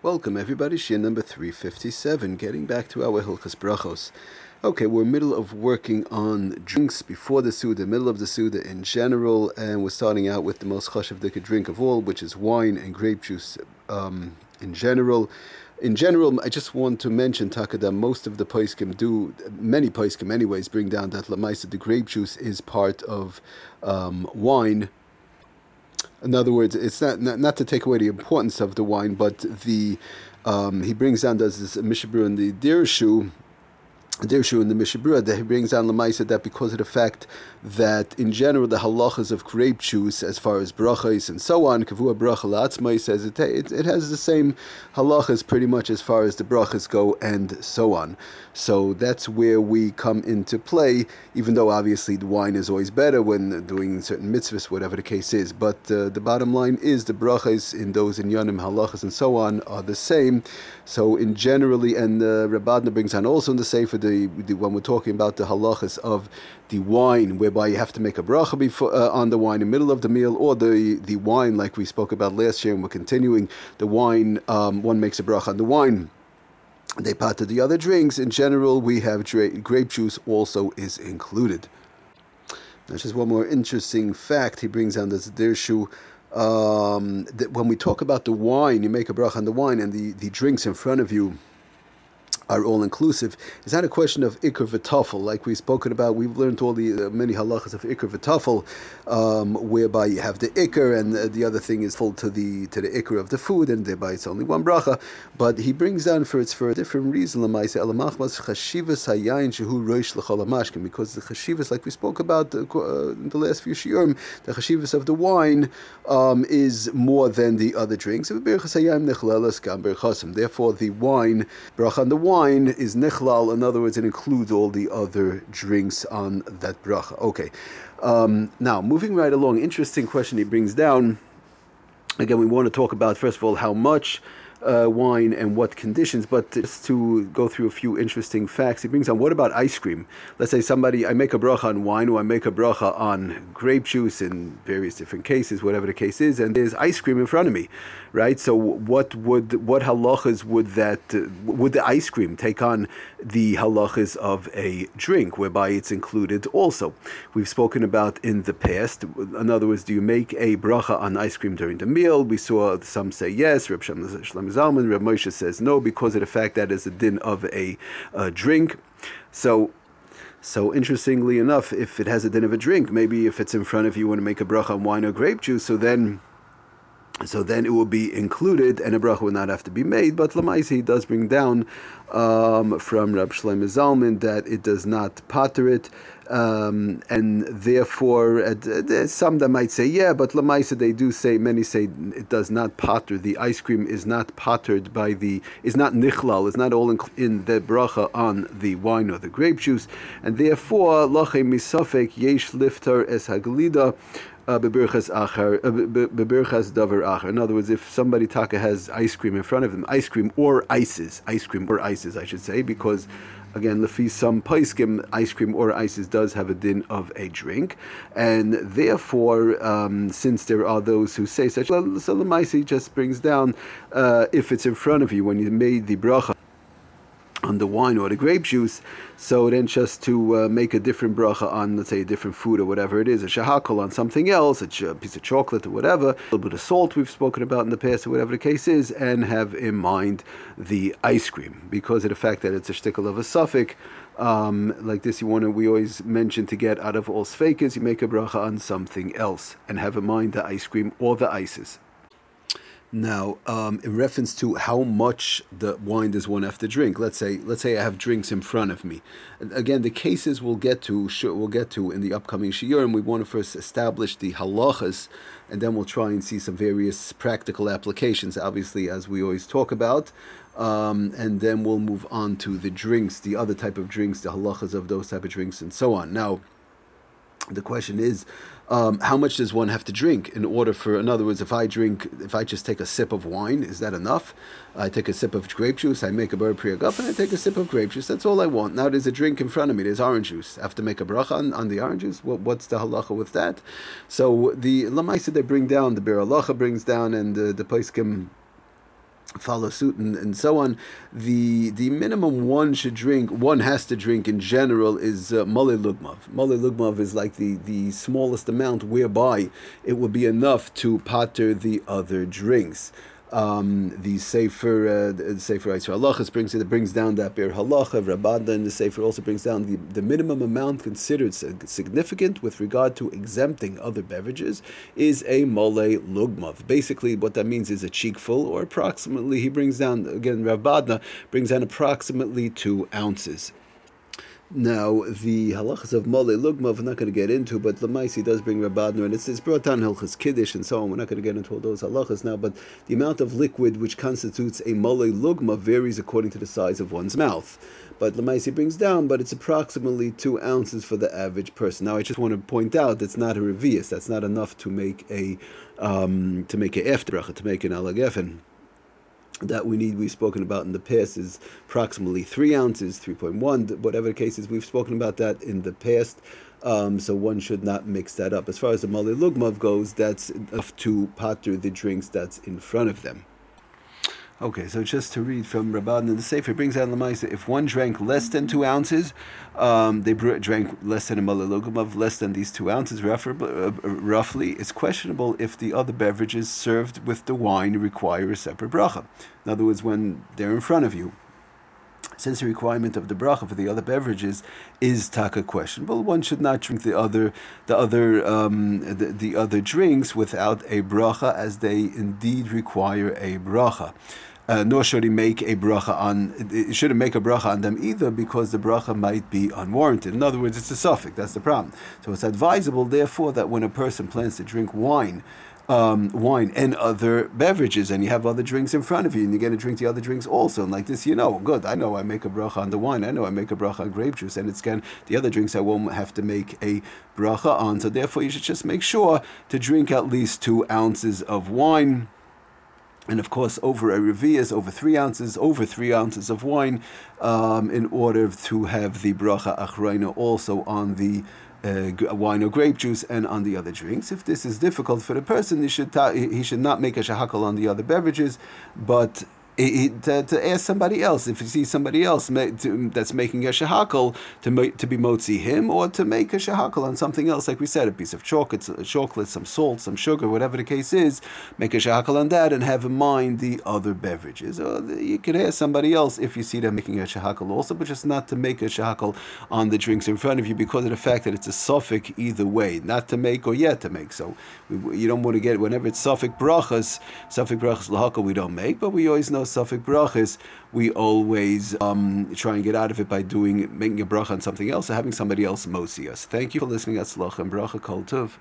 Welcome everybody, Shir number 357, getting back to our Hilchas Brachos. Okay, we're middle of working on drinks before the Suda, middle of the Suda in general, and we're starting out with the most chashav drink of all, which is wine and grape juice um, in general. In general, I just want to mention, Takada, most of the Paiskim do, many Paiskim anyways, bring down that Lamaisa, the grape juice is part of um, wine, in other words, it's not, not, not to take away the importance of the wine, but the um, he brings down does this Mishabru in the Dirshu in the Mishabura that he brings down the Lamaisa that because of the fact that in general the halachas of grape juice as far as brachas and so on, kavua bracha latzmai says it, it, it has the same halachas pretty much as far as the brachas go and so on. So that's where we come into play, even though obviously the wine is always better when doing certain mitzvahs, whatever the case is. But uh, the bottom line is the brachas in those in Yonim halachas and so on are the same. So in generally, and uh, Rabbi Bodner brings on also in the Sefer the, the, when we're talking about the halachas of the wine, whereby you have to make a bracha before, uh, on the wine in the middle of the meal, or the, the wine like we spoke about last year, and we're continuing the wine. Um, one makes a bracha on the wine they part the other drinks. In general, we have dra- grape juice also is included. That's just one more interesting fact he brings down this Dirshu. Um, that when we talk about the wine, you make a bracha on the wine, and the, the drinks in front of you are all inclusive. It's not a question of ikr v'tafel, like we've spoken about. We've learned all the uh, many halachas of ikr v'tafel, um, whereby you have the ikr, and uh, the other thing is full to the to the ikr of the food, and thereby it's only one bracha. But he brings down for it's for a different reason. Because the chashivas, like we spoke about uh, in the last few shiurim, the chashivas of the wine um, is more than the other drinks. Therefore, the wine bracha on the wine wine is nichlal. In other words, it includes all the other drinks on that bracha. Okay. Um, now, moving right along, interesting question he brings down. Again, we want to talk about, first of all, how much uh, wine and what conditions. But just to go through a few interesting facts, he brings on what about ice cream? Let's say somebody, I make a bracha on wine or I make a bracha on grape juice in various different cases, whatever the case is, and there's ice cream in front of me, right? So what would what halachas would that uh, would the ice cream take on the halachas of a drink, whereby it's included also? We've spoken about in the past. In other words, do you make a bracha on ice cream during the meal? We saw some say yes. Zalman. Reb Moshe says no because of the fact that it's a din of a, a drink. So so interestingly enough, if it has a din of a drink, maybe if it's in front of you, you want to make a bracha on wine or grape juice, so then so then it will be included and a bracha will not have to be made. But Lamaisi does bring down um, from Rab Shlomo Zalman that it does not pater it. Um, and therefore, uh, some that might say, yeah, but Lamaisa, they do say, many say it does not pater. The ice cream is not patered by the, is not nichlal, is not all in, in the bracha on the wine or the grape juice. And therefore, lache misafek yesh lifter es haglida uh, acher, uh, acher. In other words, if somebody taka has ice cream in front of them, ice cream or ices, ice cream or ices, I should say, because again, lefi some paiskim, ice cream or ices does have a din of a drink, and therefore, um, since there are those who say such, so the just brings down uh, if it's in front of you when you made the bracha on the wine or the grape juice. So then just to uh, make a different bracha on, let's say, a different food or whatever it is, a shahakal on something else, a piece of chocolate or whatever, a little bit of salt we've spoken about in the past or whatever the case is, and have in mind the ice cream because of the fact that it's a shtickle of a suffix. Um, like this, you want to, we always mention to get out of all sfekas, you make a bracha on something else and have in mind the ice cream or the ices. Now, um, in reference to how much the wine does one have to drink, let's say, let's say I have drinks in front of me. Again, the cases we'll get to, we'll get to in the upcoming shiurim. We want to first establish the halachas, and then we'll try and see some various practical applications. Obviously, as we always talk about, um, and then we'll move on to the drinks, the other type of drinks, the halachas of those type of drinks, and so on. Now, the question is um, how much does one have to drink in order for, in other words, if I drink, if I just take a sip of wine, is that enough? I take a sip of grape juice, I make a bar priyagaf, and I take a sip of grape juice. That's all I want. Now there's a drink in front of me, there's orange juice. I have to make a bracha on, on the orange juice. What, what's the halacha with that? So the Lamaisa they bring down, the Bir brings down, and the, the Paiskim follow suit and, and so on. The the minimum one should drink, one has to drink in general is uh, mole lugmav. Mole lugmav is like the, the smallest amount whereby it will be enough to pater the other drinks um, the Sefer, uh, the Sefer Yitzhak Halachas brings it, it brings down that Be'er Halacha, Rabbi Bodner in the Sefer also brings down the, the minimum amount considered significant with regard to exempting other beverages is a Mole Lugmav. Basically, what that means is a cheekful, or approximately, he brings down, again, Rabbi Bodner brings down approximately two ounces. Now, the halachas of Mole Lugma, we're not going to get into, but Lamaisi does bring Rabbi Bodner, and it's, it's brought down Hilchas Kiddush and so on. We're not going to get into all those halachas now, but the amount of liquid which constitutes a Mole Lugma varies according to the size of one's mouth. But Lamaisi brings down, but it's approximately two ounces for the average person. Now, I just want to point out that's not a revius, that's not enough to make a um, to make a eftracha, to make an alagefen that we need, we've spoken about in the past, is approximately three ounces, 3.1, whatever the case is. We've spoken about that in the past. Um, so one should not mix that up. As far as the Mali Lugmav goes, that's enough to pater the drinks that's in front of them. Okay, so just to read from Rabbi Bodner in the Sefer, brings out the Lamaisa, if one drank less than two ounces, um, they drank less than a malilogum of less than these two ounces, uh, roughly, it's questionable if the other beverages served with the wine require a separate bracha. In other words, when they're in front of you, since the requirement of the bracha for the other beverages is taka questionable, one should not drink the other the other um, the, the other drinks without a bracha, as they indeed require a bracha uh, nor should he make a bracha on. He shouldn't make a bracha on them either because the bracha might be unwarranted. In other words, it's a suffix. That's the problem. So it's advisable, therefore, that when a person plans to drink wine. Um, wine and other beverages, and you have other drinks in front of you, and you're going to drink the other drinks also. And like this, you know, good. I know I make a bracha on the wine. I know I make a bracha on grape juice, and it's again the other drinks I won't have to make a bracha on. So therefore, you should just make sure to drink at least two ounces of wine and of course, over a revias, over three ounces, over three ounces of wine, um, in order to have the bracha achreina also on the uh, wine or grape juice and on the other drinks. If this is difficult for the person, he should ta- he should not make a shahakal on the other beverages, but to, to ask somebody else. If you see somebody else to, that's making a shahakal to make, to be motzi him or to make a shahakal on something else. Like we said a piece of chocolate uh, chocolate some salt some sugar whatever the case is make a shahakal on that and have in mind the other beverages. Or you could ask somebody else if you see them making a shahakal also but just not to make a shahakal on the drinks in front of you because of the fact that it's a suffix either way. Not to make or yet to make. So you don't want to get whenever it's suffix brachas suffix brachas lahakal we don't make but we always know Safik brachas, we always um, try and get out of it by doing making a bracha on something else or having somebody else mosi us. Thank you for listening. Atzlach and bracha kol tov.